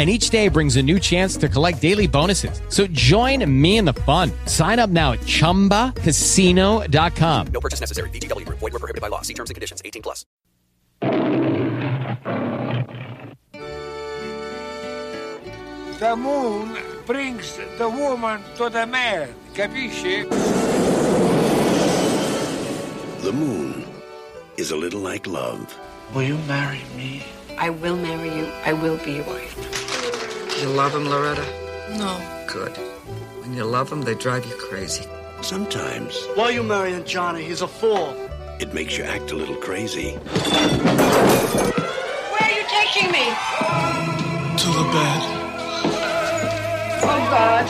and each day brings a new chance to collect daily bonuses. So join me in the fun. Sign up now at ChumbaCasino.com. No purchase necessary. VGW. Void were prohibited by law. See terms and conditions. 18 plus. The moon brings the woman to the man. Capisci? The moon is a little like love. Will you marry me? I will marry you. I will be your wife. You love him, Loretta? No. Good. When you love him, they drive you crazy. Sometimes Why are you marrying Johnny? He's a fool. it makes you act a little crazy. Where are you taking me? To the bed. Oh, God.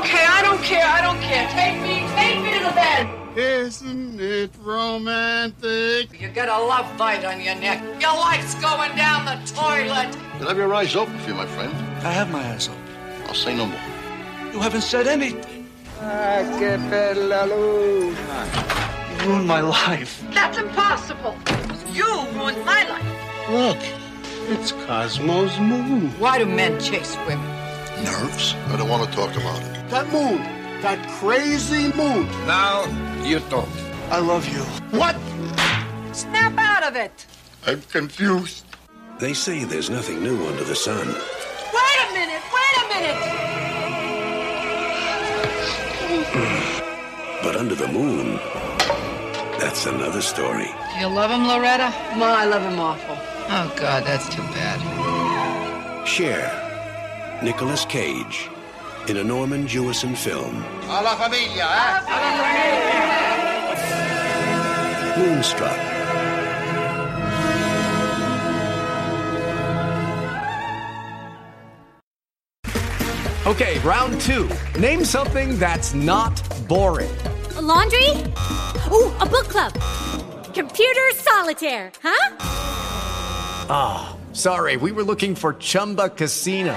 Okay, I don't care. I don't care. Take me. Take me to the bed. Isn't it romantic? You got a love bite on your neck. Your life's going down the toilet. You'll have your eyes open for you, my friend. I have my eyes open. I'll say no more. You haven't said anything. Ah, che bella luna. You ruined my life. That's impossible. You ruined my life. Look, it's Cosmo's moon. Why do men chase women? Nerves? I don't want to talk about it. That moon. That crazy moon. Now you talk. I love you. What? Snap out of it. I'm confused. They say there's nothing new under the sun. Wait a minute. Wait a minute. But under the moon, that's another story. You love him, Loretta? No, I love him awful. Oh, God, that's too bad. Share Nicolas Cage in a Norman Jewison film, Alla famiglia, eh? Moonstruck. Okay, round two. Name something that's not boring. A laundry? Ooh, a book club. Computer solitaire, huh? Ah, sorry, we were looking for Chumba Casino.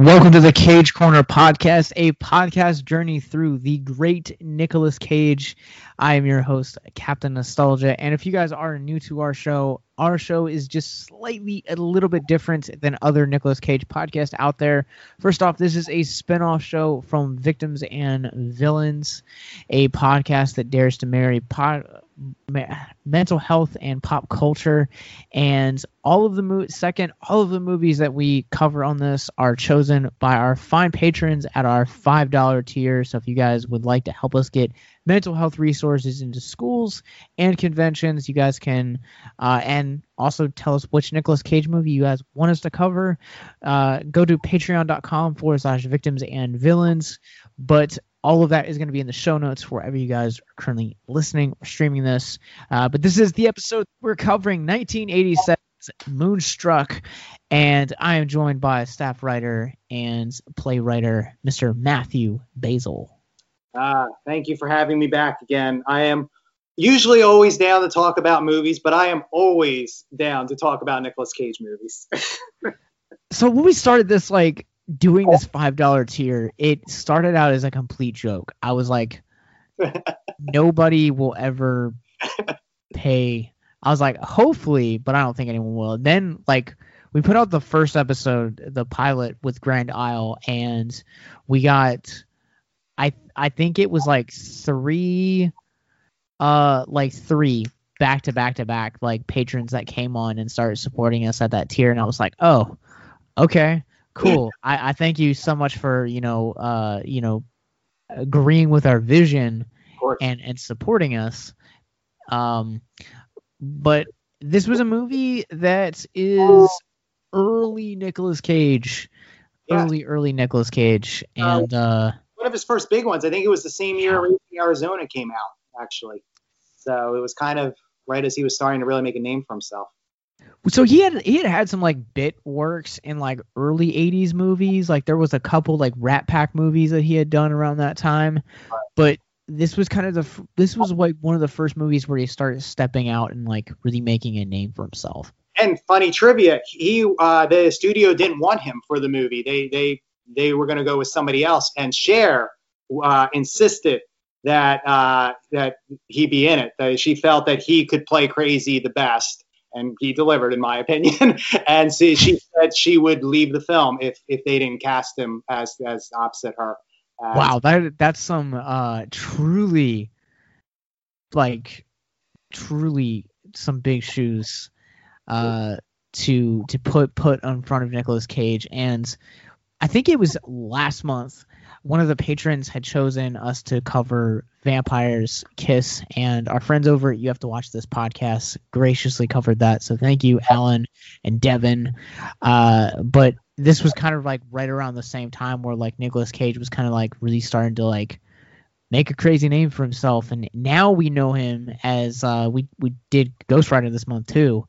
Welcome to the Cage Corner podcast, a podcast journey through the great Nicolas Cage. I am your host, Captain Nostalgia. And if you guys are new to our show, our show is just slightly a little bit different than other Nicolas Cage podcasts out there. First off, this is a spin-off show from Victims and Villains, a podcast that dares to marry pod, mental health and pop culture. And all of the mo- second all of the movies that we cover on this are chosen by our fine patrons at our five dollar tier. So if you guys would like to help us get mental health resources into schools and conventions you guys can uh, and also tell us which Nicolas Cage movie you guys want us to cover. Uh, go to patreon.com forward slash victims and villains. But all of that is going to be in the show notes wherever you guys are currently listening or streaming this. Uh, but this is the episode we're covering 1987's Moonstruck, and I am joined by staff writer and playwriter Mr. Matthew Basil. Ah, thank you for having me back again. I am usually always down to talk about movies, but I am always down to talk about Nicolas Cage movies. So when we started this, like doing this five dollar tier, it started out as a complete joke. I was like, nobody will ever pay. I was like, hopefully, but I don't think anyone will. Then like we put out the first episode, the pilot with Grand Isle, and we got, I I think it was like three, uh, like three back to back to back like patrons that came on and started supporting us at that tier, and I was like, oh, okay, cool. I I thank you so much for you know uh you know agreeing with our vision and and supporting us. Um, but this was a movie that is early Nicolas Cage, Yeah. early early Nicolas Cage, and uh, One of his first big ones. I think it was the same year Arizona came out, actually. So it was kind of right as he was starting to really make a name for himself. So he had he had had some like bit works in like early 80s movies like there was a couple like rat pack movies that he had done around that time but this was kind of the this was like one of the first movies where he started stepping out and like really making a name for himself And funny trivia, he uh, the studio didn't want him for the movie. They they they were going to go with somebody else, and Cher uh, insisted that uh, that he be in it. That she felt that he could play crazy the best, and he delivered, in my opinion. and so she said she would leave the film if if they didn't cast him as as opposite her. Wow that that's some uh truly like truly some big shoes uh to to put put in front of Nicolas Cage and I think it was last month one of the patrons had chosen us to cover Vampires Kiss and our friends over at You Have to Watch This podcast graciously covered that. So thank you Alan and Devin. Uh but this was kind of like right around the same time where like Nicolas Cage was kind of like really starting to like make a crazy name for himself. And now we know him as uh we we did Ghost Rider this month too.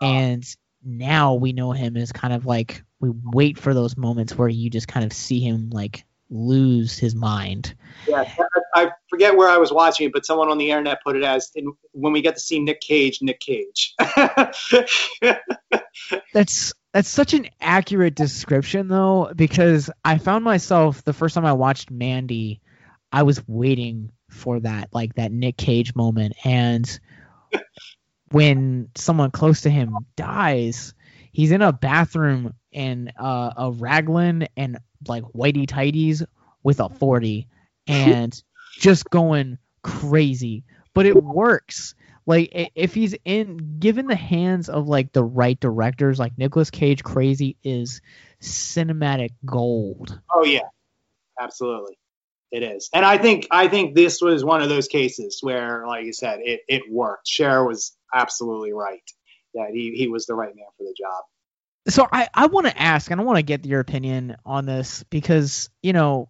And now we know him as kind of like we wait for those moments where you just kind of see him like lose his mind Yeah, I I forget where I was watching it, but someone on the internet put it as in, when we get to see Nick Cage, Nick Cage. that's that's such an accurate description though because i found myself the first time i watched mandy i was waiting for that like that nick cage moment and when someone close to him dies he's in a bathroom in uh, a raglan and like whitey tighties with a 40 and just going crazy but it works like if he's in given the hands of like the right directors like Nicolas Cage crazy is cinematic gold oh yeah, absolutely, it is. And I think I think this was one of those cases where, like you said, it it worked. Cher was absolutely right that he he was the right man for the job. So i i want to ask and i want to get your opinion on this because you know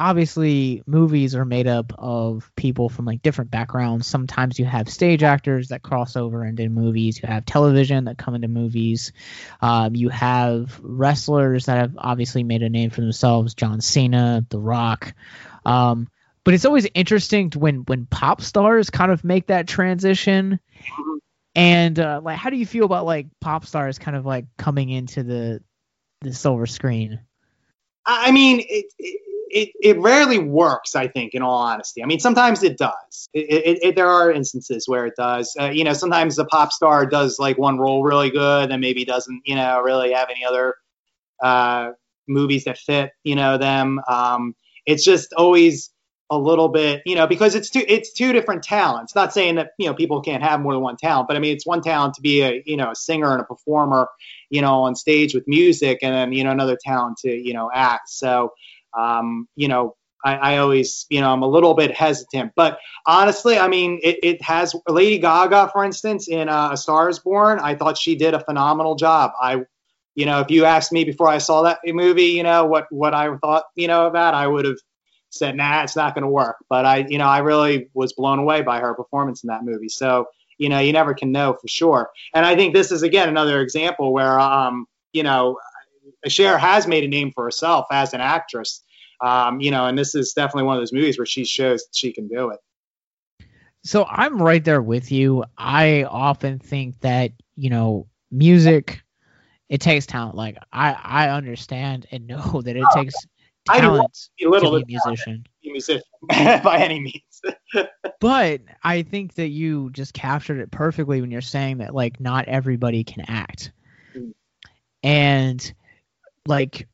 obviously movies are made up of people from like different backgrounds. Sometimes you have stage actors that cross over into movies. You have television that come into movies. Um, you have wrestlers that have obviously made a name for themselves john cena the rock. Um, but it's always interesting when when pop stars kind of make that transition and uh, like how do you feel about like pop stars kind of like coming into the the silver screen I mean, it, it it rarely works. I think, in all honesty. I mean, sometimes it does. It, it, there are instances where it does. Uh, you know, sometimes the pop star does like one role really good, and maybe doesn't, you know, really have any other uh, movies that fit, you know, them. Um, it's just always a little bit, you know, because it's two it's two different talents. Not saying that you know people can't have more than one talent, but I mean, it's one talent to be a you know a singer and a performer, you know, on stage with music, and then you know another talent to you know act. So, um, you know, I, I always, you know, I'm a little bit hesitant, but honestly, I mean, it, it has Lady Gaga, for instance, in uh, A Star Is Born. I thought she did a phenomenal job. I, you know, if you asked me before I saw that movie, you know, what what I thought, you know, that, I would have said, nah, it's not going to work. But I, you know, I really was blown away by her performance in that movie. So, you know, you never can know for sure. And I think this is again another example where, um, you know, Cher has made a name for herself as an actress. Um, you know, and this is definitely one of those movies where she shows she can do it. so i'm right there with you i often think that you know music it takes talent like i i understand and know that it takes I do talent be a little to be a bit musician. Be a musician. By any means. but i think that you just captured it perfectly when you're saying that like not everybody can act. And like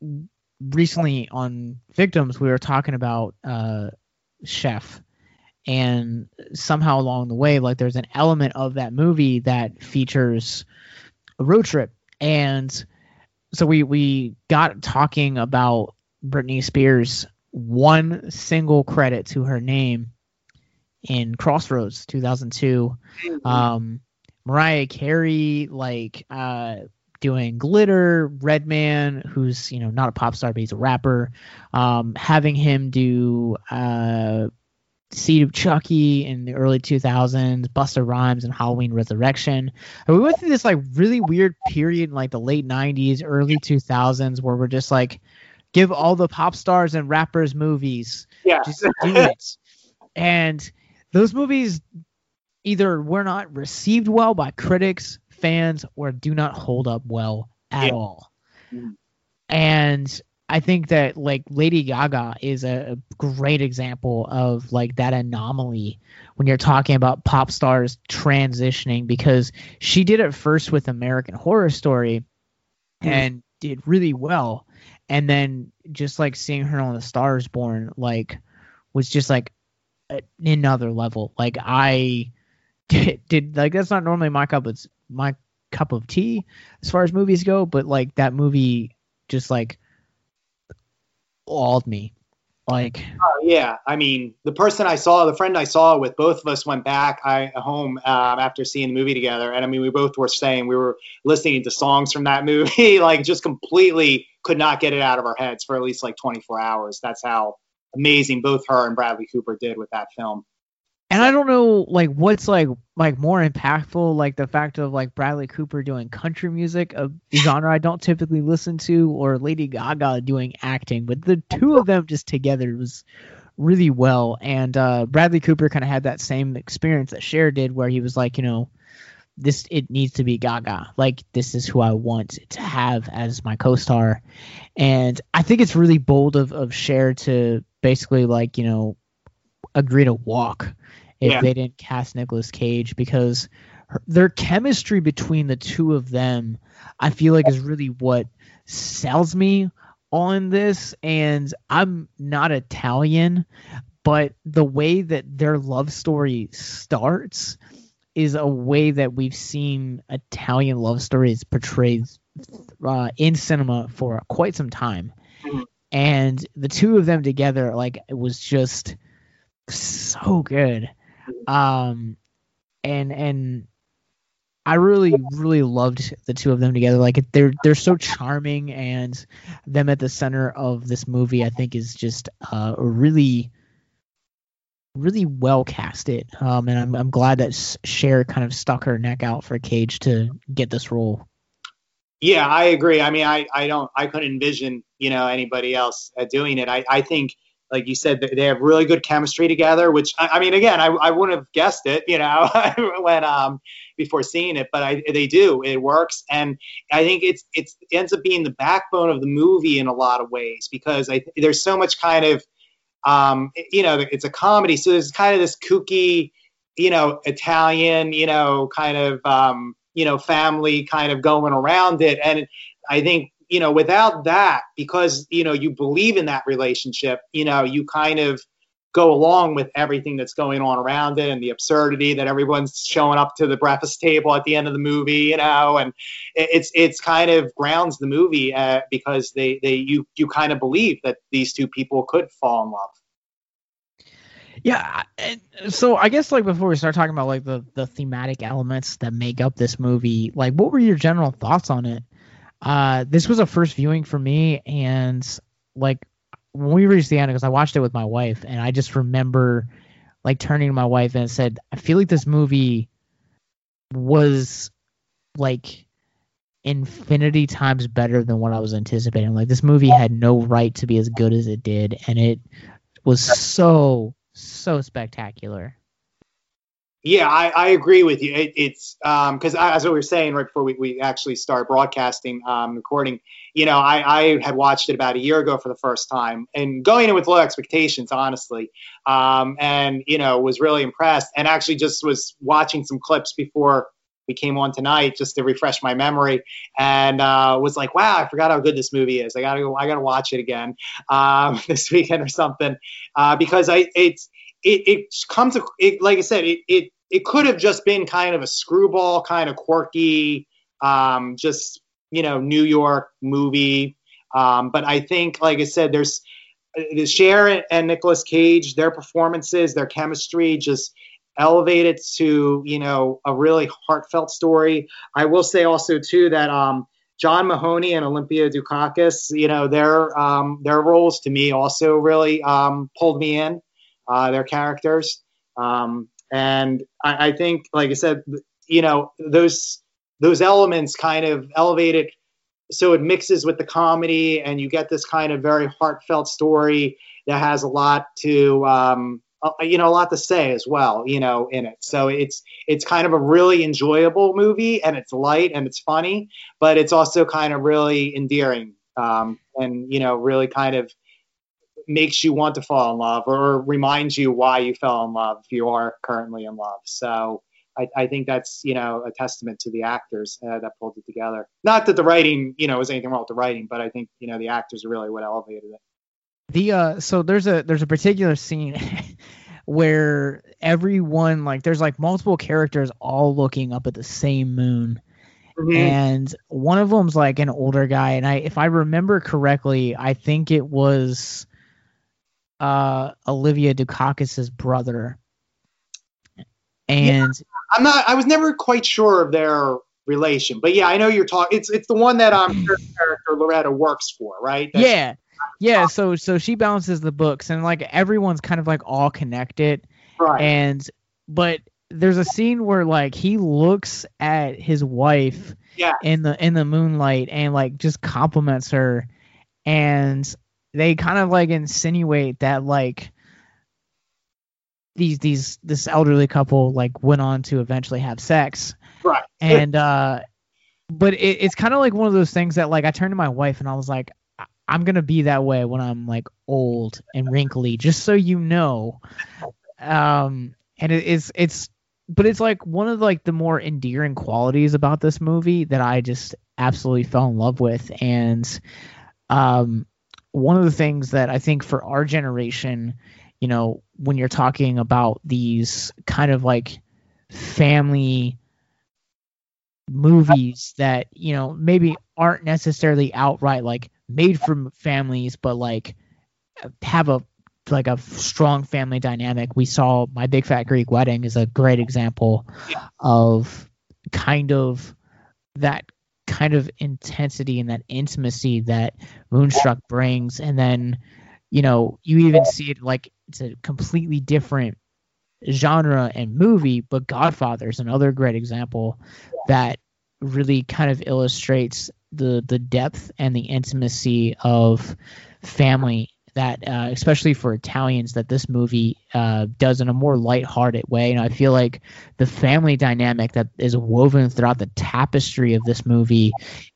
recently on victims we were talking about uh chef. And somehow along the way like there's an element of that movie that features a road trip. And so we we got talking about Britney Spears one single credit to her name in Crossroads 2002 um Mariah Carey like uh doing glitter redman who's you know not a pop star but he's a rapper. Um having him do uh Seed of Chucky in the early 2000s, Busta Rhymes and Halloween Resurrection. And we went through this like really weird period in like the late 90s, early 2000s where we're just like, give all the pop stars and rappers movies. Yeah. Just do it. and those movies either were not received well by critics, fans, or do not hold up well at Yeah. all. Mm. And I think that like Lady Gaga is a, a great example of like that anomaly when you're talking about pop stars transitioning because she did it first with American Horror Story mm. and did really well and then just like seeing her on the stars born like was just like another level. Like i did, did like that's not normally my cup of my cup of tea as far as movies go but like that movie just like awed me like Oh, yeah, I mean, the person I saw, the friend I saw with, both of us went back I, home um, after seeing the movie together, and I mean, we both were saying we were listening to songs from that movie, like just completely could not get it out of our heads for at least like 24 hours. That's how amazing both her and Bradley Cooper did with that film. And i don't know like what's like like more impactful like the fact of like bradley cooper doing country music a genre i don't typically listen to or lady gaga doing acting. But the two of them just together was really well. And uh bradley cooper kind of had that same experience that Cher did where he was like you know this it needs to be gaga. Like this is who i want to have as my co-star. And i think it's really bold of of Cher to basically like you know agree to walk if Yeah. they didn't cast Nicolas Cage because her, their chemistry between the two of them, I feel like is really what sells me on this. And I'm not Italian, but the way that their love story starts is a way that we've seen Italian love stories portrayed uh, in cinema for quite some time. And the two of them together, like, it was just so good. Um, and and I really really loved the two of them together. Like they're they're so charming, and them at the center of this movie, I think, is just uh, really really well casted. Um, and I'm I'm glad that Cher kind of stuck her neck out for Cage to get this role. Yeah, I agree. I mean, I, I don't, I couldn't envision, you know, anybody else uh, doing it. I, I think, like you said, they have really good chemistry together. Which, I, mean, again, I, I wouldn't have guessed it, you know, when um before seeing it, but I, they do. It works, and I think it's it's it ends up being the backbone of the movie in a lot of ways because I there's so much kind of, um, you know, it's a comedy, so there's kind of this kooky, you know, Italian, you know, kind of, um, you know, family kind of going around it. And I think, you know, without that, because, you know, you believe in that relationship, you know, you kind of go along with everything that's going on around it and the absurdity that everyone's showing up to the breakfast table at the end of the movie, you know, and it's, it's kind of grounds the movie uh, because they, they, you, you kind of believe that these two people could fall in love. Yeah, so I guess like before we start talking about like the the thematic elements that make up this movie, like what were your general thoughts on it? Uh, this was a first viewing for me, and like when we reached the end, because I watched it with my wife, and I just remember like turning to my wife and said, I feel like this movie was like infinity times better than what I was anticipating. Like this movie had no right to be as good as it did, and it was so so spectacular. Yeah, I, I agree with you. It, it's because as we were saying right before we, we actually start broadcasting, um, recording, you know, I, I had watched it about a year ago for the first time and going in with low expectations, honestly, um, and you know, was really impressed. And actually, just was watching some clips before we came on tonight just to refresh my memory, and uh, was like, wow, I forgot how good this movie is. I gotta go. I gotta watch it again um, this weekend or something uh, because I it's it, it comes it, like I said it it it could have just been kind of a screwball kind of quirky um, just you know New York movie. Um, but I think, like I said, there's the Cher and Nicolas Cage, their performances, their chemistry just elevated to you know a really heartfelt story. I will say also too that um, John Mahoney and Olympia Dukakis, you know their um, their roles to me also really um, pulled me in. Uh, their characters, um, and I, I think, like I said, you know those those elements kind of elevate it so it mixes with the comedy and you get this kind of very heartfelt story that has a lot to um, you know a lot to say as well you know in it. So it's it's kind of a really enjoyable movie and it's light and it's funny but it's also kind of really endearing um, and you know really kind of makes you want to fall in love or reminds you why you fell in love if you are currently in love so I, I think that's you know a testament to the actors uh, that pulled it together. Not that the writing, you know, was anything wrong with the writing, but I think you know the actors are really what elevated it. The uh, so there's a there's a particular scene where everyone like there's like multiple characters all looking up at the same moon. Mm-hmm. And one of them's like an older guy, and I, if I remember correctly, I think it was uh, Olivia Dukakis's brother. And yeah. I'm not. I was never quite sure of their relation, but yeah, I know you're talking. It's it's the one that um character Loretta works for, right? That's, yeah, yeah. So so she balances the books, and like everyone's kind of like all connected, right? And but there's a scene where like he looks at his wife yeah. in the in the moonlight and like just compliments her, and they kind of like insinuate that like these these this elderly couple like went on to eventually have sex. Right. And uh but it, it's kind of like one of those things that like I turned to my wife and I was like I'm going to be that way when I'm like old and wrinkly just so you know. Um and it, it's it's but it's like one of like the more endearing qualities about this movie that I just absolutely fell in love with and um one of the things that I think for our generation you know, when you're talking about these kind of like family movies that, you know, maybe aren't necessarily outright like made for families, but like have a like a strong family dynamic. We saw My Big Fat Greek Wedding is a great example of kind of that kind of intensity and that intimacy that Moonstruck brings. And then, you know, you even see it like it's a completely different genre and movie, but Godfather is another great example that really kind of illustrates the the depth and the intimacy of family that uh, especially for Italians that this movie uh, does in a more lighthearted way. And I feel like the family dynamic that is woven throughout the tapestry of this movie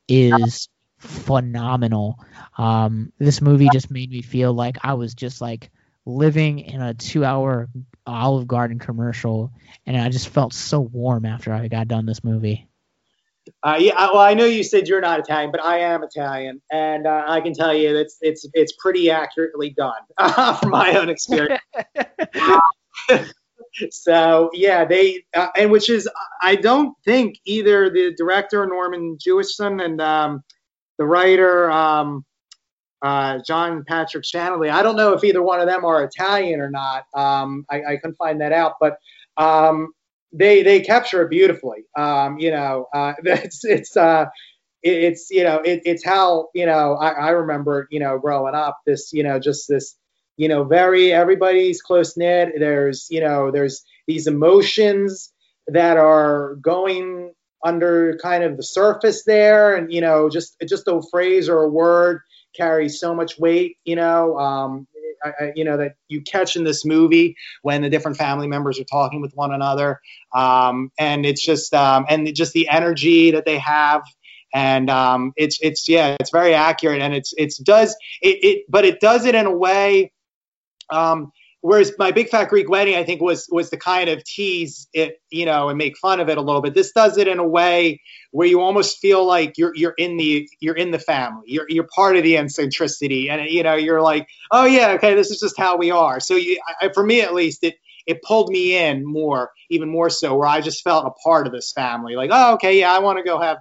is phenomenal. Um, this movie just made me feel like I was just like living in a two hour Olive Garden commercial, and I just felt so warm after I got done this movie. Uh, yeah, well, I know you said you're not Italian, but I am Italian, and uh, I can tell you it's it's it's pretty accurately done uh, from my own experience. so yeah, they uh, and which is I don't think either the director Norman Jewison and um, the writer um, uh, John Patrick Shanley. I don't know if either one of them are Italian or not. Um, I, I, couldn't find that out, but um, they they capture it beautifully. Um, you know, uh, it's it's uh, it, it's you know it, it's how you know I, I remember you know growing up this you know just this you know very everybody's close knit. There's you know there's these emotions that are going under kind of the surface there and you know just just a phrase or a word carries so much weight, you know, um, You know that you catch in this movie when the different family members are talking with one another, um, and it's just um, and just the energy that they have, and um, it's it's yeah, it's very accurate, and it's it's does it, it but it does it in a way um, whereas my big fat Greek wedding, I think was was the kind of tease it, you know, and make fun of it a little bit. This does it in a way where you almost feel like you're you're in the you're in the family. You're you're part of the eccentricity, and you know you're like, oh yeah, okay, this is just how we are. So you, I, for me at least, it it pulled me in more, even more so, where I just felt a part of this family. Like, oh okay, yeah, I want to go have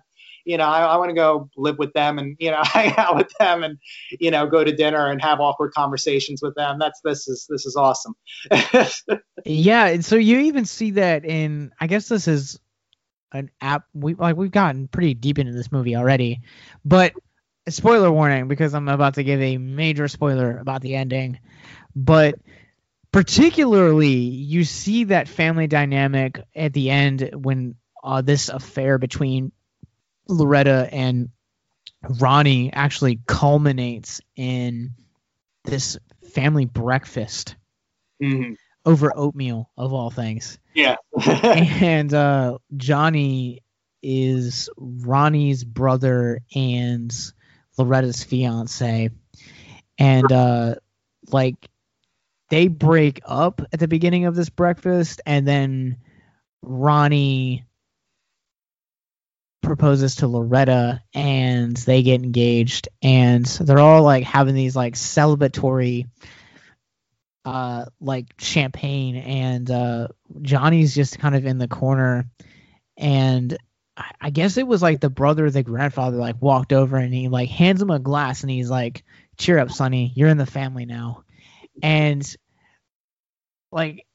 you know, I, I want to go live with them and, you know, hang out with them and, you know, go to dinner and have awkward conversations with them. That's, this is, this is awesome. yeah. And so you even see that in, I guess this is an app. We like, we've gotten pretty deep into this movie already, but spoiler warning, because I'm about to give a major spoiler about the ending, but particularly you see that family dynamic at the end when uh, this affair between Loretta and Ronnie actually culminates in this family breakfast mm-hmm. over oatmeal of all things. Yeah. and uh, Johnny is Ronnie's brother and Loretta's fiance. And uh, like they break up at the beginning of this breakfast and then Ronnie proposes to Loretta and they get engaged and they're all like having these like celebratory uh like champagne and uh Johnny's just kind of in the corner and I guess it was like the brother the grandfather like walked over and he like hands him a glass and he's like cheer up sonny you're in the family now. And like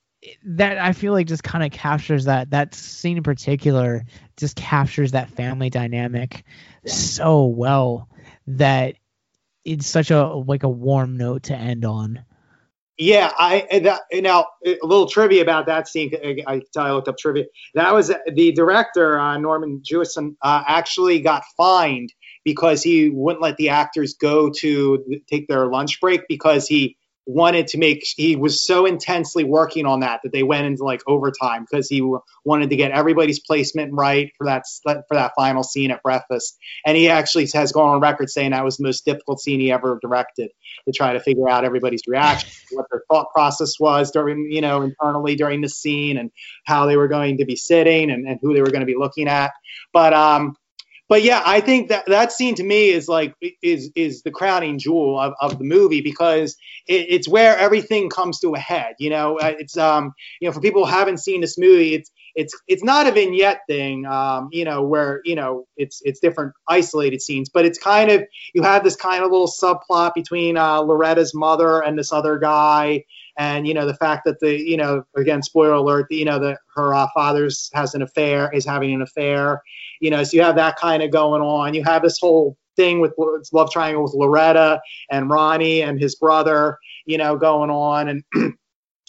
that I feel like just kind of captures that that scene in particular just captures that family dynamic so well that it's such a like a warm note to end on. Yeah, I that, now a little trivia about that scene. I, I looked up trivia. That was the director uh, Norman Jewison uh, actually got fined because he wouldn't let the actors go to take their lunch break because he wanted to make he was so intensely working on that that they went into like overtime because he wanted to get everybody's placement right for that for that final scene at breakfast. And he actually has gone on record saying that was the most difficult scene he ever directed to try to figure out everybody's reaction what their thought process was during you know internally during the scene and how they were going to be sitting and, and who they were going to be looking at. But um but yeah, I think that that scene to me is like is is the crowning jewel of, of the movie because it, it's where everything comes to a head. You know, uh, it's um you know for people who haven't seen this movie, it's it's it's not a vignette thing, um, you know, where you know it's it's different isolated scenes, but it's kind of you have this kind of little subplot between uh, Loretta's mother and this other guy, and you know the fact that the you know again spoiler alert, you know that her uh, father's has an affair is having an affair, you know, so you have that kind of going on. You have this whole thing with love triangle with Loretta and Ronnie and his brother, you know, going on. And,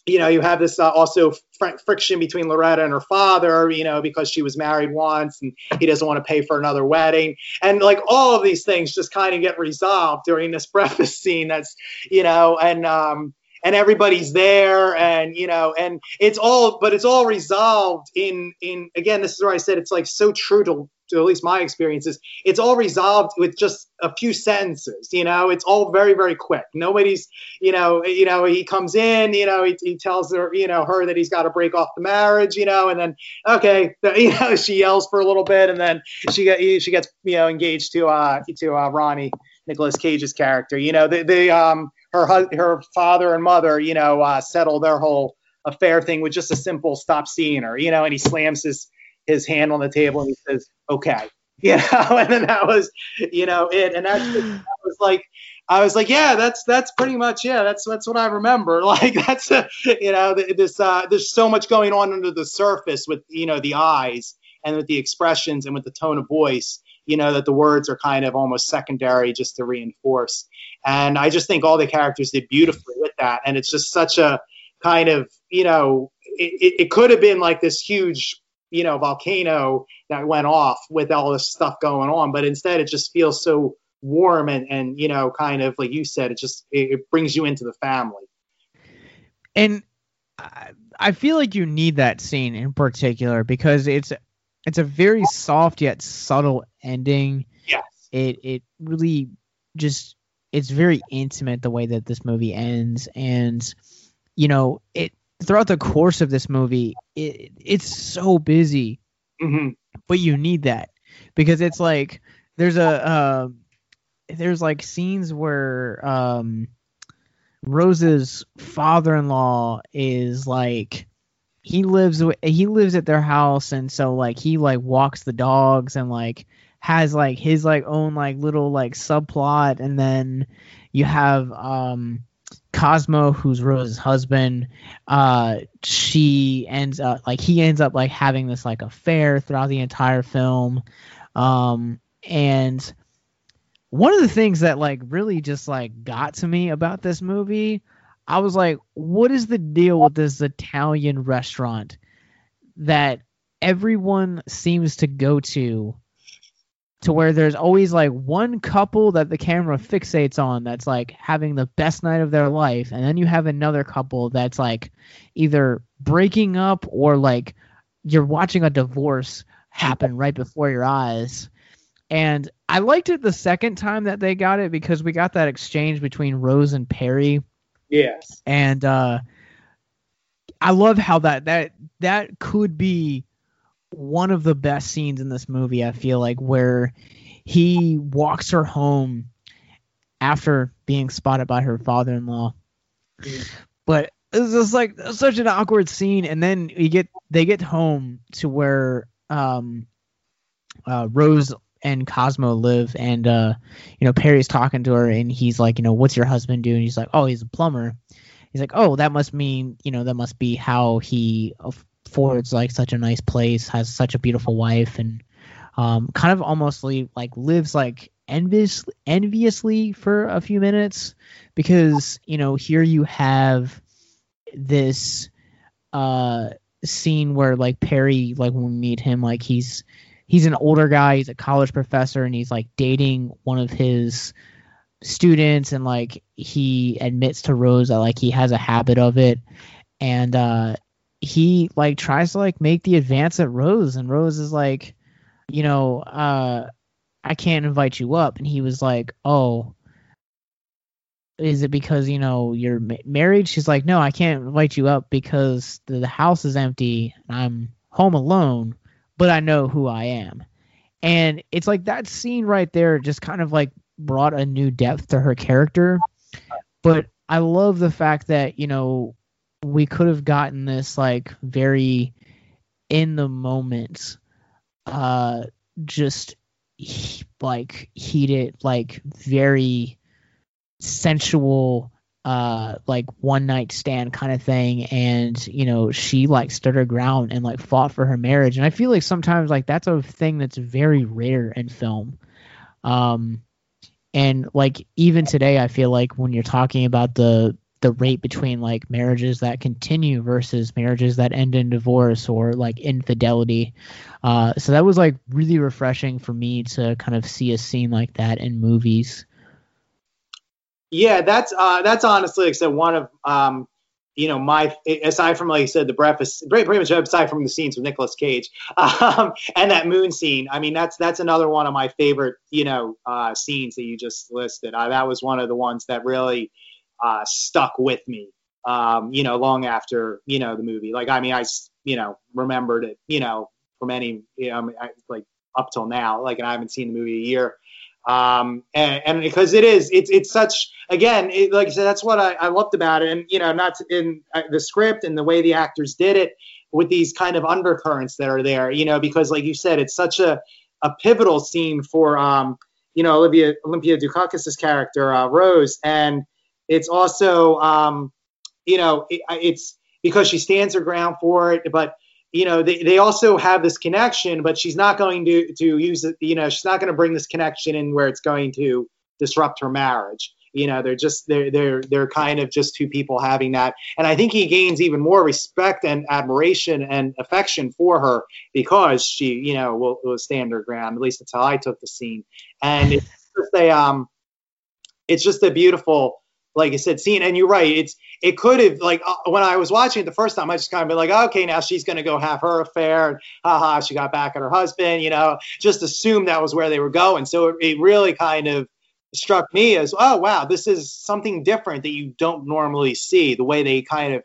you know, you have this uh, also fr- friction between Loretta and her father, you know, because she was married once and he doesn't want to pay for another wedding. And like all of these things just kind of get resolved during this breakfast scene. That's, you know, and, um, and everybody's there and you know and it's all but it's all resolved in in again this is where i said it's like so true to to at least my experiences, it's all resolved with just a few sentences. You know, it's all very, very quick. Nobody's, you know, you know, he comes in, you know, he, he tells her, you know, her that he's got to break off the marriage, you know, and then okay, you know, she yells for a little bit, and then she get she gets you know engaged to uh to uh, Ronnie Nicolas Cage's character. You know, the the um her her father and mother, you know, uh, settle their whole affair thing with just a simple stop seeing her, you know, and he slams his his hand on the table and he says, "Okay," you know, and then that was, you know, it, and that, that was like. I was like, yeah, that's that's pretty much yeah, that's that's what I remember. Like that's uh, you know this uh, there's so much going on under the surface with you know the eyes and with the expressions and with the tone of voice you know that the words are kind of almost secondary just to reinforce. And i just think all the characters did beautifully with that. And it's just such a kind of you know it, it could have been like this huge you know volcano that went off with all this stuff going on. But instead it just feels so warm and and you know kind of like you said it just it, it brings you into the family. And I, I feel like you need that scene in particular because it's it's a very soft yet subtle ending. Yes. It it really just it's very intimate the way that this movie ends. And you know, it throughout the course of this movie, it, it's so busy, mm-hmm. but you need that because it's like there's a uh, there's like scenes where um, Rose's father-in-law is like he lives he lives at their house and so like he like walks the dogs and like has like his like own like little like subplot. And then you have um Cosmo who's Rose's husband. Uh she ends up like he ends up like having this like affair throughout the entire film. Um and one of the things that like really just like got to me about this movie I was like, what is the deal with this Italian restaurant that everyone seems to go to to where there's always like one couple that the camera fixates on that's like having the best night of their life and then you have another couple that's like either breaking up or like you're watching a divorce happen right before your eyes. And I liked it the second time that they got it because we got that exchange between Rose and Perry Yes. And uh I love how that that that could be one of the best scenes in this movie, I feel like, where he walks her home after being spotted by her father in law. Mm. But it's just like such an awkward scene, and then you get they get home to where um uh Rose and Cosmo live, and uh, you know Perry's talking to her, and he's like, you know, what's your husband doing? He's like, oh, he's a plumber. He's like, oh, that must mean, you know, that must be how he affords like such a nice place, has such a beautiful wife, and um, kind of almostly like lives like envious enviously for a few minutes because you know here you have this uh scene where like Perry like when we meet him like he's he's an older guy he's a college professor and he's like dating one of his students and like he admits to rose that like he has a habit of it. And uh he like tries to like make the advance at rose and rose is like you know uh i can't invite you up. And he was like oh is it because you know you're ma- married? She's like no i can't invite you up because the, the house is empty and i'm home alone but I know who I am. And it's like that scene right there just kind of like brought a new depth to her character. But I love the fact that, you know, we could have gotten this like very in the moment uh just like heated like very sensual uh like one night stand kind of thing. And you know she like stood her ground and like fought for her marriage. And i feel like sometimes like that's a thing that's very rare in film. Um and like even today i feel like when you're talking about the the rate between like marriages that continue versus marriages that end in divorce or like infidelity uh so that was like really refreshing for me to kind of see a scene like that in movies yeah, that's uh, that's honestly, like I said, one of um, you know my aside from like you said, the breakfast, pretty much aside from the scenes with Nicolas Cage um, and that moon scene. I mean, that's that's another one of my favorite you know uh, scenes that you just listed. Uh, that was one of the ones that really uh, stuck with me. Um, you know, long after you know the movie. Like, I mean, I you know remembered it. You know, from any you know, like up till now. Like, and I haven't seen the movie a year um, and, because it is, it's it's such again, it, like I said, that's what I, I loved about it, and you know, not to, in uh, the script and the way the actors did it with these kind of undercurrents that are there, you know, because like you said, it's such a a pivotal scene for um, you know, Olivia Olympia Dukakis's character uh, Rose, and it's also um, you know, it, it's because she stands her ground for it, but you know, they, they also have this connection, but she's not going to, to use it, you know, she's not going to bring this connection in where it's going to disrupt her marriage. You know, they're just they're they're they're kind of just two people having that. And I think he gains even more respect and admiration and affection for her because she, you know, will, will stand her ground. At least that's how I took the scene. And it's just a um it's just a beautiful like I said, scene. And you're right. It's it could have like uh, when I was watching it the first time, I just kind of been like, okay, now she's to go have her affair, and haha, she got back at her husband. You know, just assume that was where they were going. So it, it really kind of struck me as oh wow this is something different that you don't normally see the way they kind of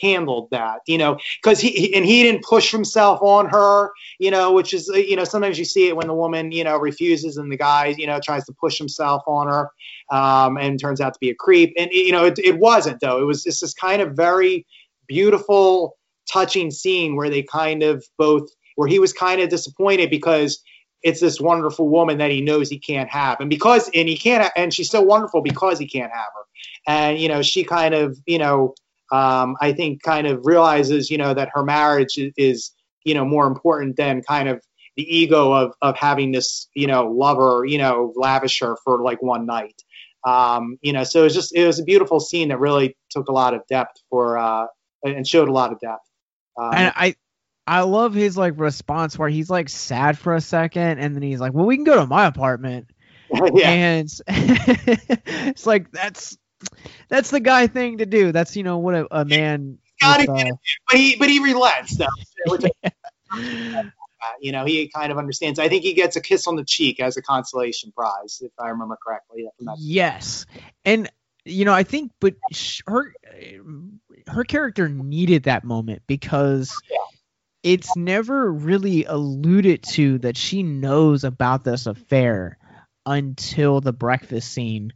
handled that you know because he, he and he didn't push himself on her you know which is you know sometimes you see it when the woman you know refuses and the guy you know tries to push himself on her um, and turns out to be a creep. And you know it, it wasn't though. It was just this kind of very beautiful touching scene where they kind of both where he was kind of disappointed because it's this wonderful woman that he knows he can't have. And because and he can't and she's so wonderful because he can't have her. And you know she kind of you know um, i think kind of realizes you know that her marriage is, you know more important than kind of the ego of of having this you know lover you know lavish her for like one night um, you know so it was just it was a beautiful scene that really took a lot of depth for uh, and showed a lot of depth um, and I I love his like response where he's like sad for a second and then he's like, "Well, we can go to my apartment." yeah. And it's like that's that's the guy thing to do. That's you know what a, a man. With, get uh, but he but he relents though. I- you know, he kind of understands. I think he gets a kiss on the cheek as a consolation prize, if I remember correctly. Yes, and you know I think, but her her character needed that moment because it's never really alluded to that she knows about this affair until the breakfast scene,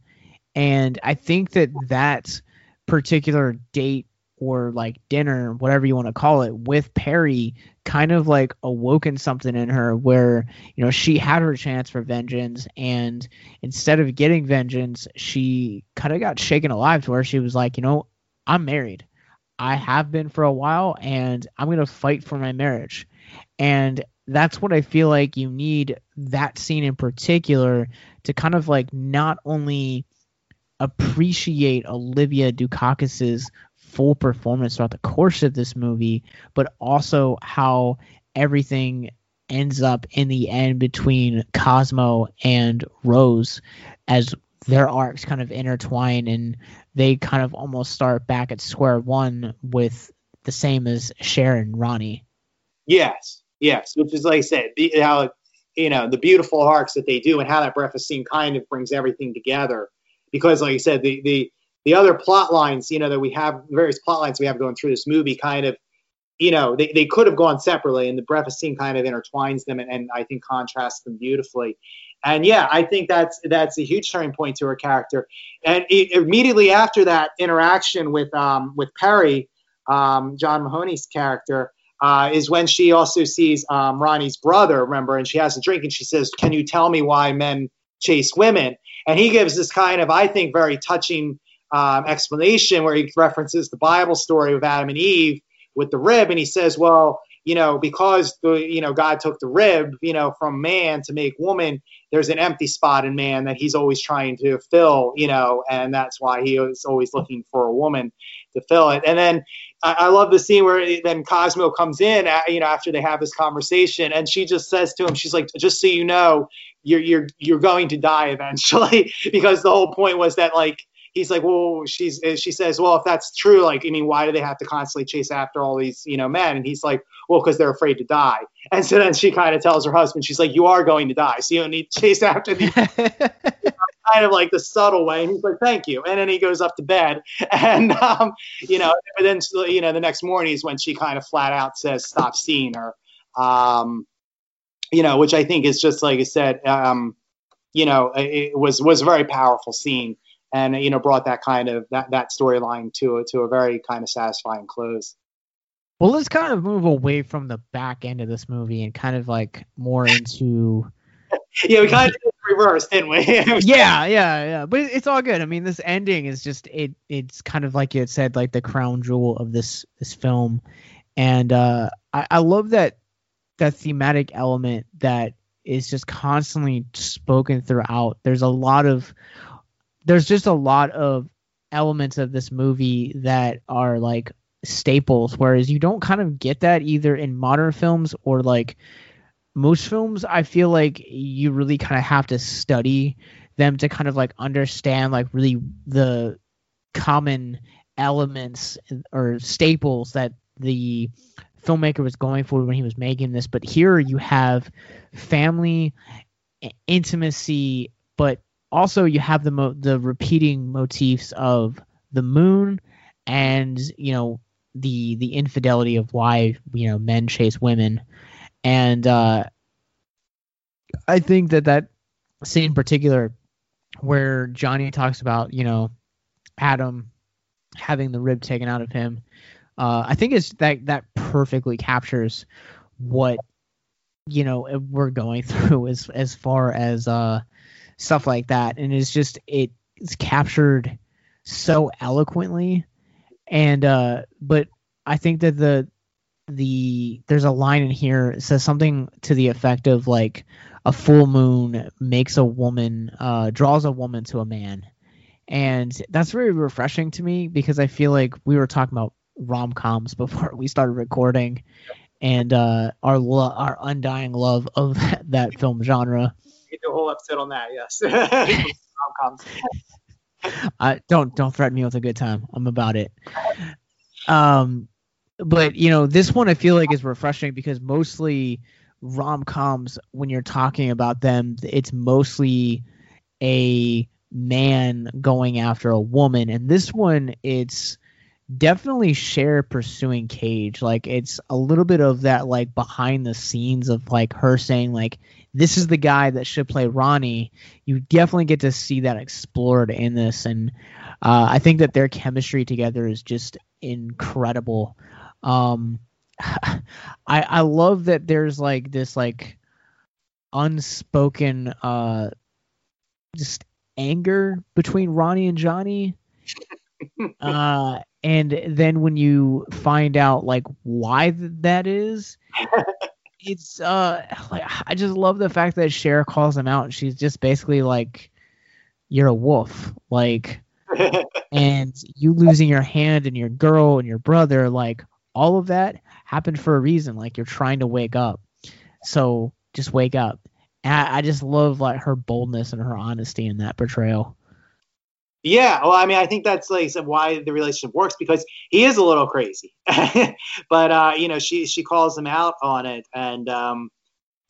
and I think that that particular date or like dinner, whatever you want to call it, with Perry kind of like awoken something in her where, you know, she had her chance for vengeance and instead of getting vengeance, she kind of got shaken alive to where she was like, you know, I'm married. I have been for a while and I'm going to fight for my marriage. And that's what I feel like you need that scene in particular to kind of like not only appreciate Olympia Dukakis's full performance throughout the course of this movie, but also how everything ends up in the end between Cosmo and Rose as their arcs kind of intertwine and they kind of almost start back at square one with the same as Cher and Ronnie. Yes, yes, which is like I said, the, how you know the beautiful arcs that they do and how that breakfast scene kind of brings everything together. Because, like I said, the the the other plot lines, you know, that we have various plot lines we have going through this movie, kind of, you know, they, they could have gone separately, and the breakfast scene kind of intertwines them and, and I think contrasts them beautifully. And yeah, I think that's that's a huge turning point to her character. And it, immediately after that interaction with um, with Perry, um, John Mahoney's character, uh, is when she also sees um, Ronnie's brother. Remember, and she has a drink, and she says, "Can you tell me why men chase women?" And he gives this kind of, I think, very touching um, explanation where he references the Bible story of Adam and Eve with the rib, and he says, "Well, you know, because the you know God took the rib, you know, from man to make woman, there's an empty spot in man that he's always trying to fill, you know, and that's why he is always looking for a woman to fill it." And then I, I love the scene where then Cosmo comes in, uh, you know, after they have this conversation, and she just says to him, she's like, "Just so you know, you're you're you're going to die eventually," because the whole point was that like he's like, well, she's she says, well, if that's true, like, I mean, why do they have to constantly chase after all these, you know, men? And he's like, well, because they're afraid to die. And so then she kind of tells her husband, she's like, you are going to die, so you don't need to chase after the kind of like the subtle way. And he's like, thank you. And then he goes up to bed. And, um, you know, but then, you know, the next morning is when she kind of flat out says, stop seeing her. Um, you know, which I think is just like I said, um, you know, it was was a very powerful scene, and you know, brought that kind of that that storyline to a, to a very kind of satisfying close. Well, let's kind of move away from the back end of this movie and kind of like more into. yeah, we kind of did reverse, didn't we? yeah, yeah, yeah. But it's all good. I mean, this ending is just it. It's kind of like you had said, like the crown jewel of this this film, and uh, I, I love that that thematic element that is just constantly spoken throughout. There's a lot of there's just a lot of elements of this movie that are like staples whereas you don't kind of get that either in modern films or like most films i feel like you really kind of have to study them to kind of like understand like really the common elements or staples that the filmmaker was going for when he was making this. But here you have family intimacy but also you have the mo- the repeating motifs of the moon and you know the the infidelity of why you know men chase women. And uh i think that that scene in particular where johnny talks about you know adam having the rib taken out of him uh i think it's that that perfectly captures what you know we're going through as as far as uh stuff like that. And it's just it, it's captured so eloquently and uh but i think that the the there's a line in here it says something to the effect of like a full moon makes a woman uh draws a woman to a man and that's very refreshing to me because i feel like we were talking about rom-coms before we started recording and uh our lo- our undying love of that, that film genre We do a whole episode on that. Yes. Rom-coms. Uh, don't don't threaten me with a good time. I'm about it. Um, but you know, this one I feel like is refreshing because mostly rom coms, when you're talking about them, it's mostly a man going after a woman, and this one it's definitely Cher pursuing Cage. Like it's a little bit of that like behind the scenes of like her saying like this is the guy that should play Ronnie. You definitely get to see that explored in this, and uh, I think that their chemistry together is just incredible. Um, I I love that there's like this like unspoken uh just anger between Ronnie and Johnny. uh and then when you find out like why th- that is it's uh like I just love the fact that Cher calls him out. She's just basically like, "You're a wolf," like, and you losing your hand and your girl and your brother, like all of that happened for a reason. Like you're trying to wake up, so just wake up. And I, I just love like her boldness and her honesty in that portrayal. Yeah, well, I mean, I think that's like why the relationship works because he is a little crazy, but uh, you know, she she calls him out on it, and um,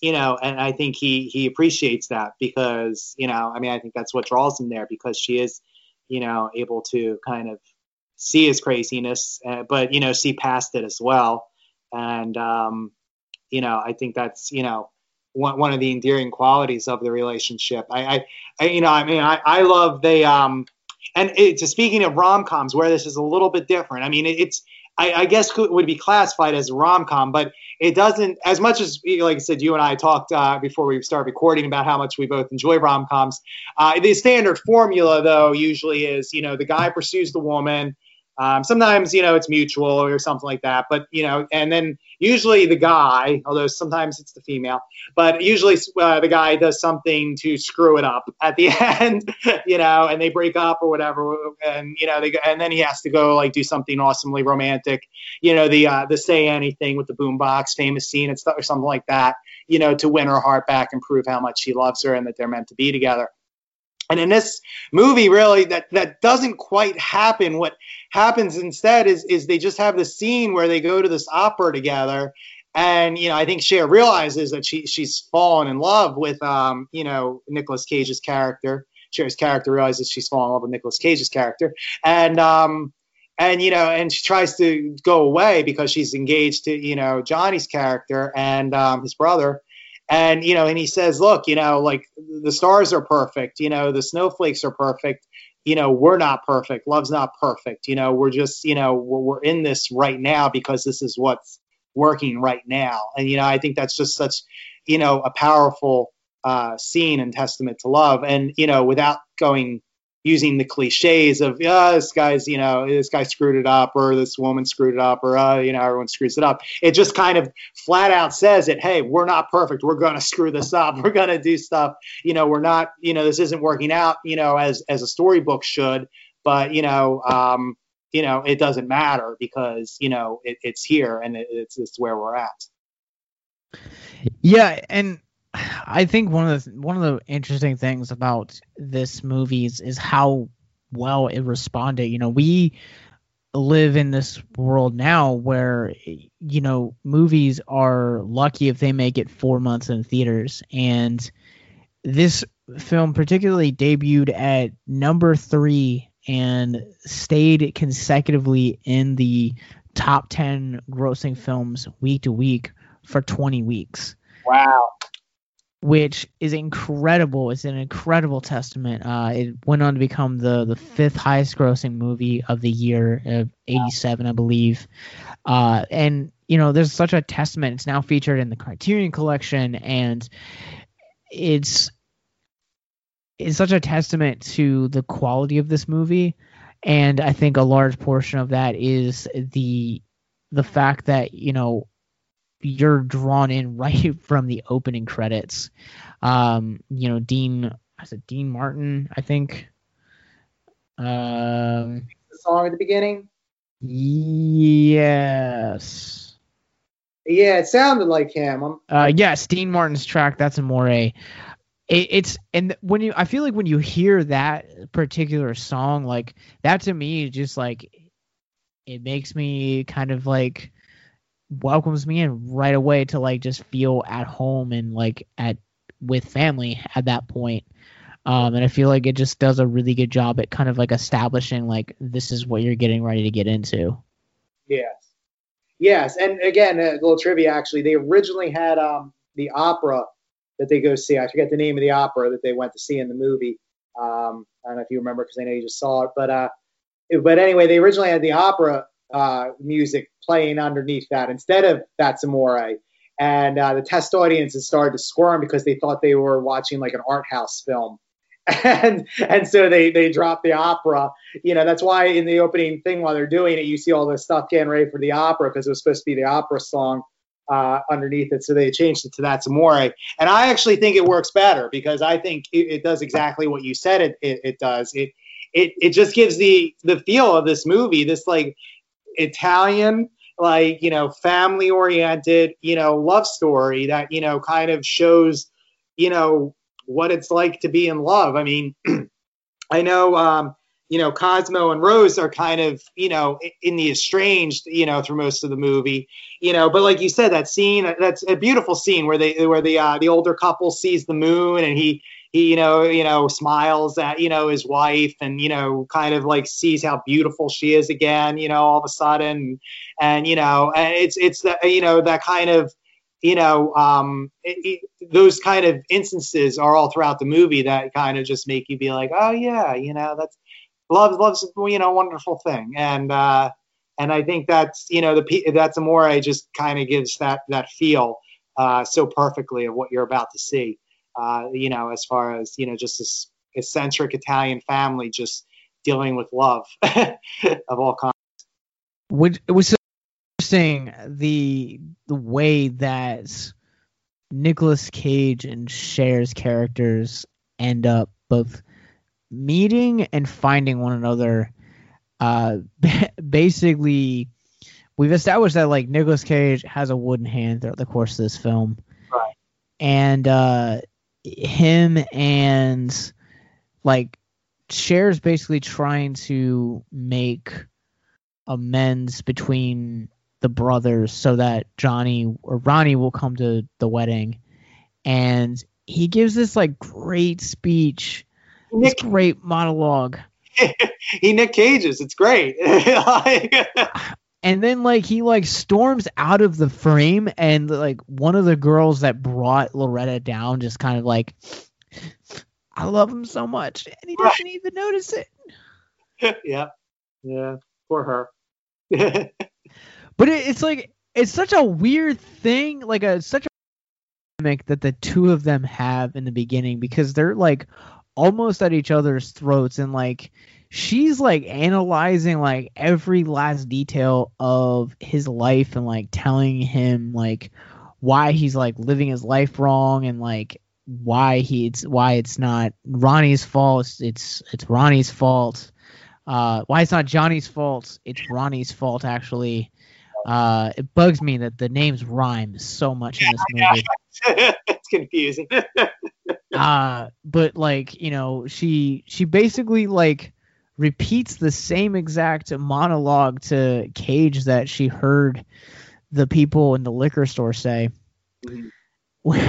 you know, and I think he he appreciates that because you know, I mean, I think that's what draws him there because she is, you know, able to kind of see his craziness, uh, but you know, see past it as well, and um, you know, I think that's you know one, of the endearing qualities of the relationship. I, I, I you know, I mean, I, I love they um and it's speaking of rom coms where this is a little bit different. I mean, it's I, I, guess it would be classified as a rom com, but it doesn't as much as like I said. You and I talked uh, before we start recording about how much we both enjoy rom coms. Uh, the standard formula, though, usually is you know the guy pursues the woman. Um, sometimes you know it's mutual or something like that, but you know, and then usually the guy, although sometimes it's the female, but usually uh, the guy does something to screw it up at the end, you know, and they break up or whatever, and you know, they and then he has to go like do something awesomely romantic, you know, the uh, the say anything with the boombox famous scene and stuff or something like that, you know, to win her heart back and prove how much he loves her and that they're meant to be together. And in this movie, really, that that doesn't quite happen. What happens instead is is they just have this scene where they go to this opera together, and you know, I think Cher realizes that she she's fallen in love with um, you know, Nicolas Cage's character. Cher's character realizes she's fallen in love with Nicolas Cage's character, and um, and you know, and she tries to go away because she's engaged to you know Johnny's character and um, his brother and you know and he says look you know like the stars are perfect you know the snowflakes are perfect you know we're not perfect love's not perfect you know we're just you know we're, we're in this right now because this is what's working right now. And you know i think that's just such you know a powerful uh, scene and testament to love. And you know without going using the cliches of yeah this guy's you know this guy screwed it up or this woman screwed it up or uh, you know everyone screws it up. It just kind of flat out says it hey we're not perfect. We're going to screw this up. We're going to do stuff you know we're not you know this isn't working out you know as as a storybook should but you know um you know it doesn't matter because you know it, it's here and it, it's it's where we're at. Yeah and I think one of the one of the interesting things about this movie is, is how well it responded. You know, we live in this world now where you know movies are lucky if they make it four months in theaters, and this film particularly debuted at number three and stayed consecutively in the top 10 grossing films week to week for 20 weeks. Wow. Which is incredible. It's an incredible testament. Uh, it went on to become the, the fifth highest grossing movie of the year of 87, I believe. Uh, and, you know, there's such a testament. It's now featured in the Criterion Collection, and it's it's such a testament to the quality of this movie and i think a large portion of that is the the fact that you know you're drawn in right from the opening credits um you know dean is it dean martin i think um The song at the beginning. yes Yeah, it sounded like him. I'm, uh yes dean martin's track that's amore it, it's and when you i feel like when you hear that particular song like that to me just like it makes me kind of like welcomes me in right away to like just feel at home and like at with family at that point um and i feel like it just does a really good job at kind of like establishing like this is what you're getting ready to get into Yes. Yes, and again, a little trivia. Actually, they originally had um, the opera that they go see. I forget the name of the opera that they went to see in the movie. Um, I don't know if you remember because I know you just saw it, but uh, but anyway, they originally had the opera uh, music playing underneath that instead of That's Amore. And uh, the test audiences started to squirm because they thought they were watching like an art house film. And and so they they dropped the opera. You know, that's why in the opening thing while they're doing it, you see all this stuff getting ready for the opera because it was supposed to be the opera song uh, underneath it. So they changed it to That's Amore. And I actually think it works better because I think it, it does exactly what you said it, it, it does. It, it it just gives the the feel of this movie, this like Italian, like you know, family oriented, you know, love story that you know kind of shows, you know, what it's like to be in love. I mean, I know, um, you know, Cosmo and Rose are kind of, you know, in the estranged, you know, through most of the movie, you know, but like you said, that scene, that's a beautiful scene where they, where the, uh, the older couple sees the moon and he, he, you know, you know, smiles at, you know, his wife and, you know, kind of like sees how beautiful she is again, you know, all of a sudden. And, you know, and it's, it's that, you know, that kind of, you know, um, it, it, those kind of instances are all throughout the movie that kind of just make you be like, oh yeah, you know, that's love, love's you know, wonderful thing, and uh, and I think that's you know the that's Amore just kind of gives that that feel uh, so perfectly of what you're about to see, uh, you know, as far as you know, just this eccentric Italian family just dealing with love of all kinds. which it was so interesting the the way that Nicolas Cage and Cher's characters end up both meeting and finding one another. Uh, basically, we've established that like Nicolas Cage has a wooden hand throughout the course of this film, Right. and uh, him and like Cher's basically trying to make amends between the brothers so that Johnny or Ronnie will come to the wedding. And he gives this like great speech, this great monologue. he Nick Cages, it's great. Like- And then like he like storms out of the frame and like one of the girls that brought Loretta down just kind of like I love him so much and he doesn't even notice it. yeah, yeah, for her. But it, it's like it's such a weird thing, like a such a dynamic that the two of them have in the beginning because they're like almost at each other's throats and like she's like analyzing like every last detail of his life and like telling him like why he's like living his life wrong and like why he it's why it's not Ronnie's fault it's it's, it's Ronnie's fault uh why it's not Johnny's fault it's Ronnie's fault actually. Uh it bugs me that the names rhyme so much in this movie. It's confusing. uh but like you know she she basically like repeats the same exact monologue to cage that she heard the people in the liquor store say which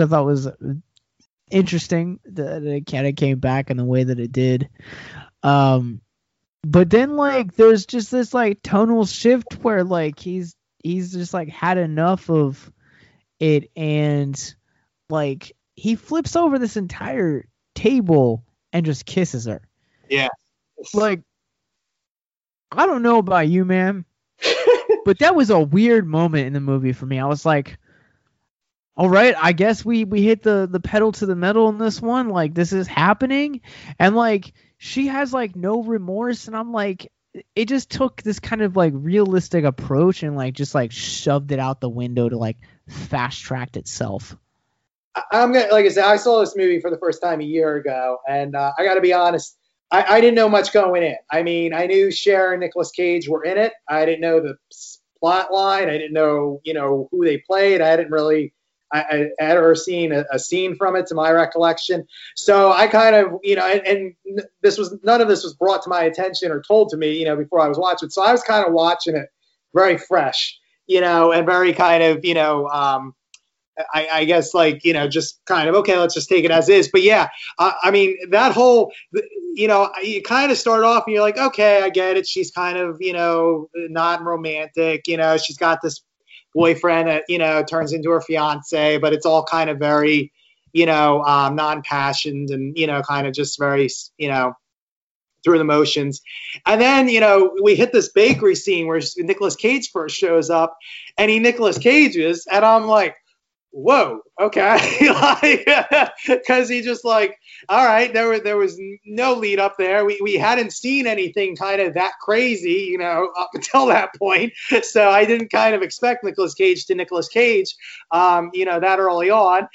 i thought was interesting that it kind of came back in the way that it did. Um, but then like there's just this like tonal shift where like he's he's just like had enough of it and like he flips over this entire table and just kisses her. Yeah. Like I don't know about you, man, but that was a weird moment in the movie for me. I was like, all right, I guess we we hit the the pedal to the metal in this one. Like this is happening, and like she has like no remorse, and I'm like, it just took this kind of like realistic approach and like just like shoved it out the window to like fast tracked itself. I- I'm gonna like I said, I saw this movie for the first time a year ago, and uh, I got to be honest, I, I didn't know much going in. I mean, I knew Cher and Nicolas Cage were in it. I didn't know the plot line. I didn't know, you know, who they played. I hadn't really, I, I had ever seen a, a scene from it to my recollection. So I kind of, you know, and, and this was none of this was brought to my attention or told to me, you know, before I was watching. So I was kind of watching it very fresh, you know, and very kind of, you know, um, I, I guess like you know just kind of okay let's just take it as is but yeah I, I mean that whole you know you kind of start off and you're like okay I get it she's kind of you know not romantic you know she's got this boyfriend that you know turns into her fiance but it's all kind of very you know um, non-passioned and you know kind of just very you know through the motions. And then, you know, we hit this bakery scene where Nicolas Cage first shows up and he Nicolas Cages, and I'm like, whoa, okay. Because he just like, all right, there, were, there was no lead up there. We, we hadn't seen anything kind of that crazy, you know, up until that point. So I didn't kind of expect Nicolas Cage to Nicolas Cage, um, you know, that early on.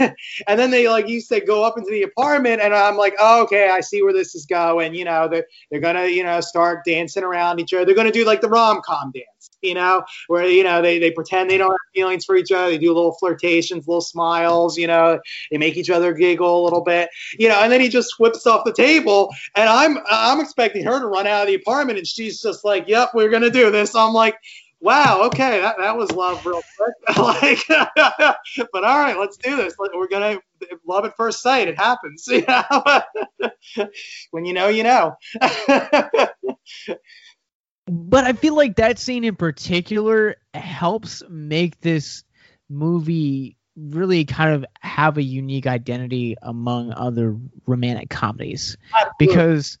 and then they, like you said, go up into the apartment, and I'm like, oh, okay, I see where this is going. You know, they're, they're to, you know, start dancing around each other. They're to do like the rom com dance, you know, where, you know, they, they pretend they don't have feelings for each other. They do little flirtations, little smiles, you know, they make each other giggle a little bit, you know, and then he just whips off the table. And I'm, I'm expecting her to run out of the apartment, and she's just like, yep, we're going to do this. I'm like, wow, okay, that, that was love real quick. like, but all right, let's do this. We're gonna love at first sight. It happens, you know. when you know, you know. But I feel like that scene in particular helps make this movie really kind of have a unique identity among other romantic comedies because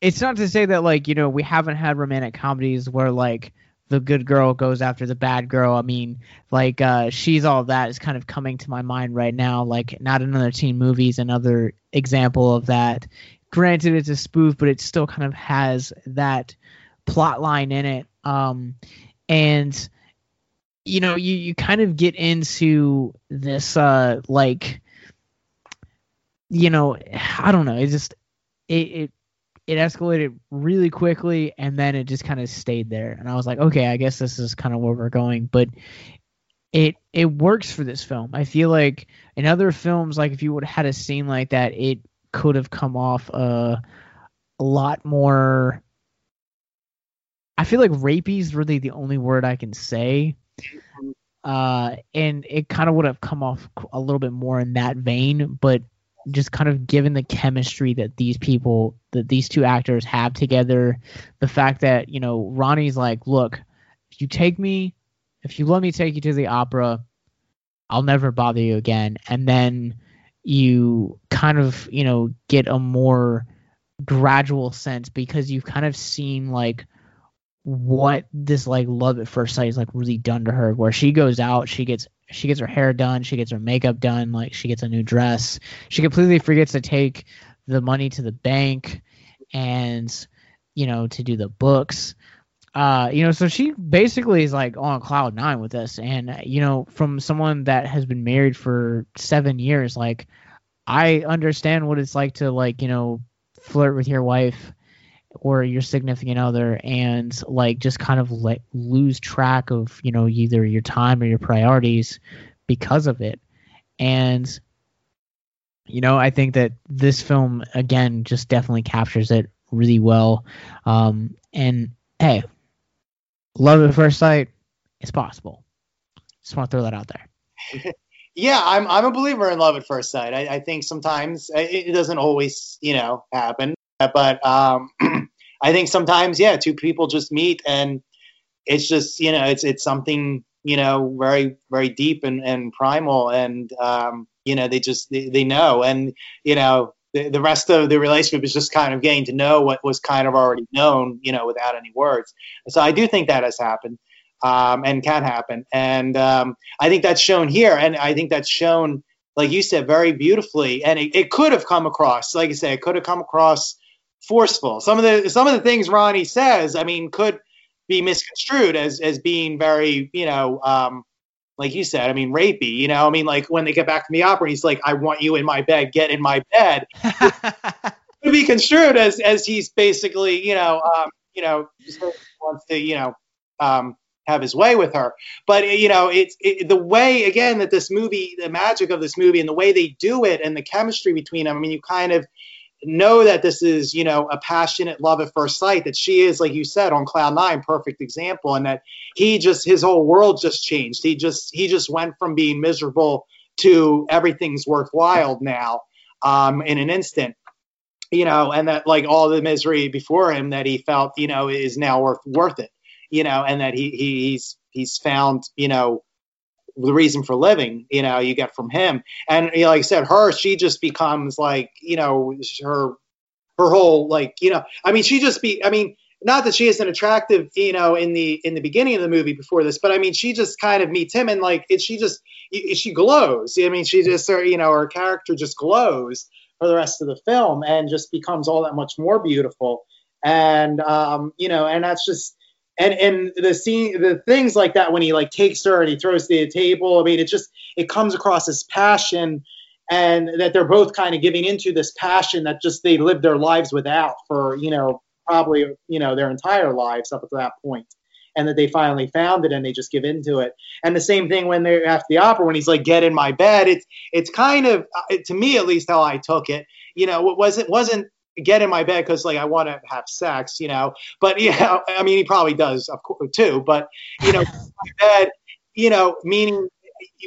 it's not to say that like you know we haven't had romantic comedies where like the good girl goes after the bad girl. I mean, like uh, she's all that is kind of coming to my mind right now. Like not another teen movies, another example of that. Granted, it's a spoof, but it still kind of has that plot line in it. Um, and you know, you you kind of get into this uh like you know, I don't know, it just it, it it escalated really quickly and then it just kind of stayed there. And i was like okay i guess this is kind of where we're going. But it it works for this film. I feel like in other films like if you would have had a scene like that it could have come off uh, a lot more i feel like rapey is really the only word i can say. Uh, and it kind of would have come off a little bit more in that vein but just kind of given the chemistry that these people that these two actors have together the fact that you know ronnie's like look if you take me if you let me take you to the opera i'll never bother you again. And then you kind of you know get a more gradual sense because you've kind of seen like what this like love at first sight is like really done to her where she goes out she gets she gets her hair done, she gets her makeup done, like she gets a new dress. She completely forgets to take the money to the bank and you know to do the books. Uh, you know, so she basically is like on cloud nine with this, and you know, from someone that has been married for seven years, like I understand what it's like to like you know flirt with your wife or your significant other and like just kind of like lose track of you know either your time or your priorities because of it. And you know i think that this film again just definitely captures it really well. Um and hey love at first sight it's possible. Just want to throw that out there. Yeah, I'm I'm a believer in love at first sight. I, I think sometimes uh, it, it doesn't always, you know, happen, but um, I think sometimes, yeah, two people just meet and it's just, you know, it's it's something, you know, very very deep and, and primal, and um, you know, they just they, they know, and you know, the, the rest of the relationship is just kind of getting to know what was kind of already known, you know, without any words. So I do think that has happened um, and can happen. And um, I think that's shown here. And I think that's shown, like you said, very beautifully. And it, it could have come across, like I said, it could have come across forceful. Some of the some of the things Ronnie says, I mean, could be misconstrued as as being very, you know, um, like you said, I mean, rapey. You know, I mean, like when they get back from the opera, he's like, "I want you in my bed. Get in my bed." to be construed as as he's basically, you know, um, you know, wants to, you know, um, have his way with her. But you know, it's it, the way again that this movie, the magic of this movie, and the way they do it, and the chemistry between them. I mean, you kind of know that this is you know a passionate love at first sight. That she is, like you said, on cloud nine, perfect example, and that he just his whole world just changed. He just he just went from being miserable to everything's worthwhile now um, in an instant you know, and that like all the misery before him that he felt, you know, is now worth worth it you know, and that he, he he's he's found, you know, the reason for living, you know, you get from him. And you know, like I said, her, she just becomes like, you know, her her whole like, you know, I mean, she just be, I mean, not that she isn't attractive, you know, in the in the beginning of the movie before this, but I mean, she just kind of meets him and like, it, she just she glows. I mean, she just, her, you know, her character just glows for the rest of the film and just becomes all that much more beautiful. And um, you know, and that's just and and the scene the things like that when he like takes her and he throws to the table i mean it just it comes across as passion and that they're both kind of giving into this passion that just they lived their lives without for you know probably you know their entire lives up to that point. And that they finally found it and they just give into it. And the same thing when they're after the opera when he's like get in my bed. It's it's kind of uh, to me at least how i took it. You know it wasn't wasn't get in my bed because like I want to have sex, you know. But yeah, I mean he probably does, of course, too. But you know, my bed, you know, meaning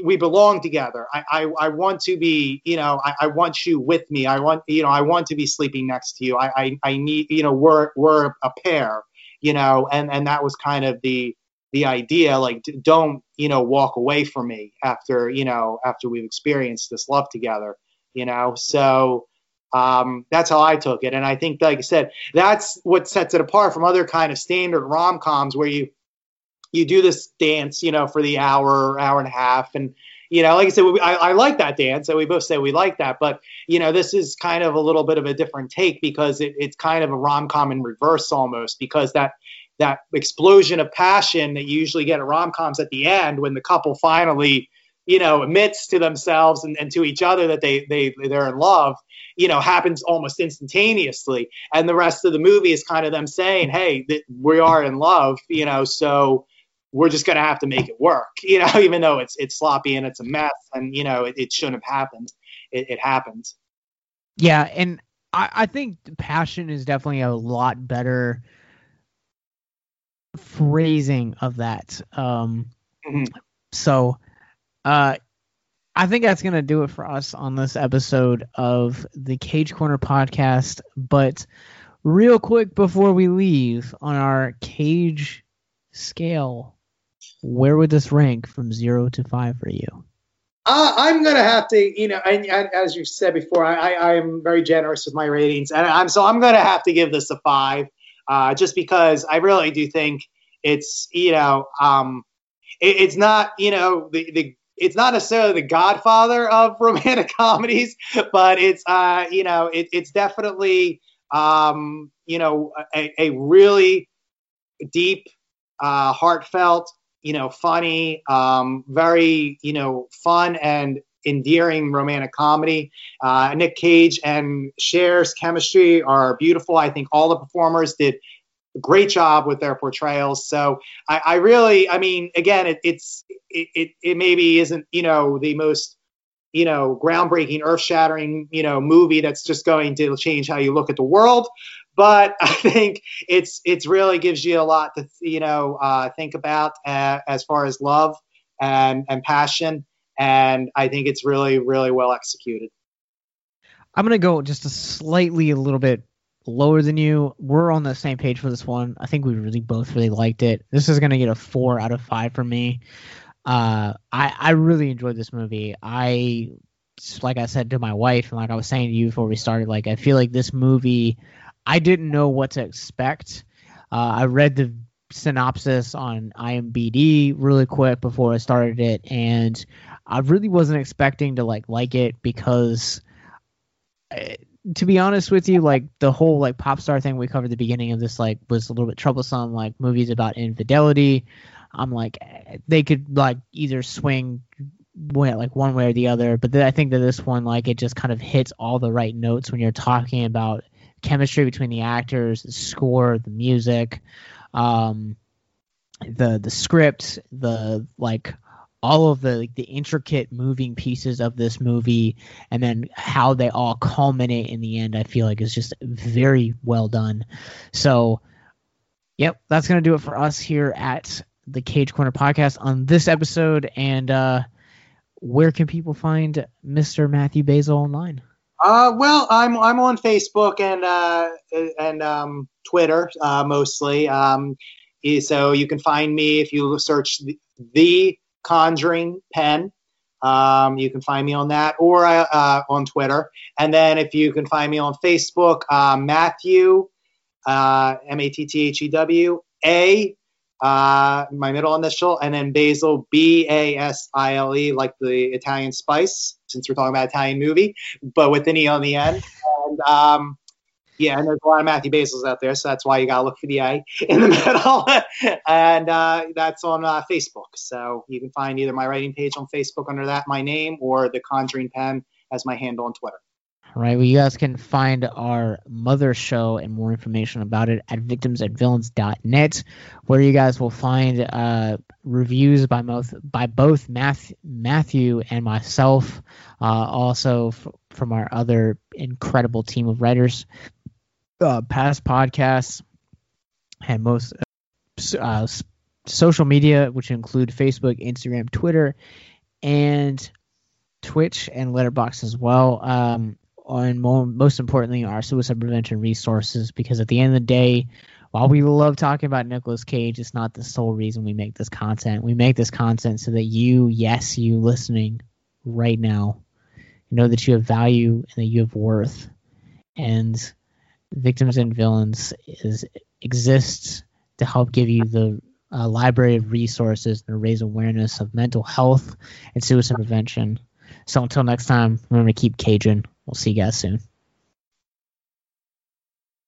we belong together. I, I, I want to be, you know, I, I want you with me. I want, you know, I want to be sleeping next to you. I, I, I need, you know, we're we're a pair, you know, and and that was kind of the the idea like don't you know walk away from me after you know after we've experienced this love together you know so um, that's how I took it, and I think, like I said, that's what sets it apart from other kind of standard rom coms where you you do this dance, you know, for the hour, hour and a half, and you know, like I said, we, I, I like that dance, and we both say we like that, but you know, this is kind of a little bit of a different take because it, it's kind of a rom com in reverse almost because that that explosion of passion that you usually get at rom coms at the end when the couple finally you know admits to themselves and, and to each other that they they they're in love you know happens almost instantaneously. And the rest of the movie is kind of them saying hey th- we are in love you know so we're just going to have to make it work you know even though it's it's sloppy and it's a mess and you know it, it shouldn't have happened. It, it happens yeah and I, I think passion is definitely a lot better phrasing of that um mm-hmm. so uh I think that's going to do it for us on this episode of the Cage Corner podcast. But real quick before we leave on our cage scale, where would this rank from zero to five for you? Uh, I'm gonna have to, you know, and, and as you said before, I, I, am very generous with my ratings, and I'm so I'm gonna have to give this a five, uh, just because I really do think it's, you know, um, it, it's not, you know, the the it's not necessarily the godfather of romantic comedies, but it's uh, you know it, it's definitely um, you know a, a really deep, uh, heartfelt, you know, funny, um, very you know fun and endearing romantic comedy. Uh, Nick Cage and Cher's chemistry are beautiful. I think all the performers did great job with their portrayals. So I, I really, I mean, again, it, it's it, it, it maybe isn't you know the most you know groundbreaking, earth shattering you know movie that's just going to change how you look at the world. But I think it's it's really gives you a lot to you know uh, think about uh, as far as love and and passion and I think it's really really well executed. I'm gonna go just a slightly a little bit lower than you. We're on the same page for this one. I think we really both really liked it. This is gonna get a four out of five for me. Uh, I I really enjoyed this movie. I like I said to my wife, and like I was saying to you before we started, like I feel like this movie, I didn't know what to expect. Uh, I read the synopsis on IMBD really quick before I started it, and I really wasn't expecting to like like it because, uh, to be honest with you, like the whole like pop star thing we covered at the beginning of this like was a little bit troublesome. Like movies about infidelity, I'm like they could like either swing way, like one way or the other. But then I think that this one like it just kind of hits all the right notes when you're talking about chemistry between the actors, the score, the music, um, the the script, the like all of the like, the intricate moving pieces of this movie and then how they all culminate in the end i feel like is just very well done. So yep that's gonna do it for us here at the cage corner podcast on this episode. And uh where can people find mr matthew Basile online? Uh, well, I'm I'm on Facebook and uh, and um, Twitter uh, mostly. Um, so you can find me if you search the, the Conjuring Pen. Um, you can find me on that or uh, uh, on Twitter. And then if you can find me on Facebook, uh, Matthew uh, M A T T H E W A uh, my middle initial, and then Basile, B A S I L E, like the Italian spice, since we're talking about Italian movie, but with an E on the end. And um, yeah, and there's a lot of Matthew Basiles out there, so that's why you gotta look for the A in the middle. and uh, that's on uh, Facebook, so you can find either my writing page on Facebook under that, my name, or the Conjuring Pen as my handle on Twitter. All right. Well, you guys can find our mother show and more information about it at victimsandvillains.net, where you guys will find uh, reviews by both by both Math, Matthew and myself, uh, also f- from our other incredible team of writers, uh, past podcasts, and most uh, uh, social media, which include Facebook, Instagram, Twitter, and Twitch and Letterboxd as well. Um, and more, most importantly, our suicide prevention resources. Because at the end of the day, while we love talking about Nicolas Cage, it's not the sole reason we make this content. We make this content so that you, yes, you listening right now, know that you have value and that you have worth. And Victims and Villains is exists to help give you the uh, library of resources and raise awareness of mental health and suicide prevention. So until next time, remember to keep Cajun. We'll see you guys soon.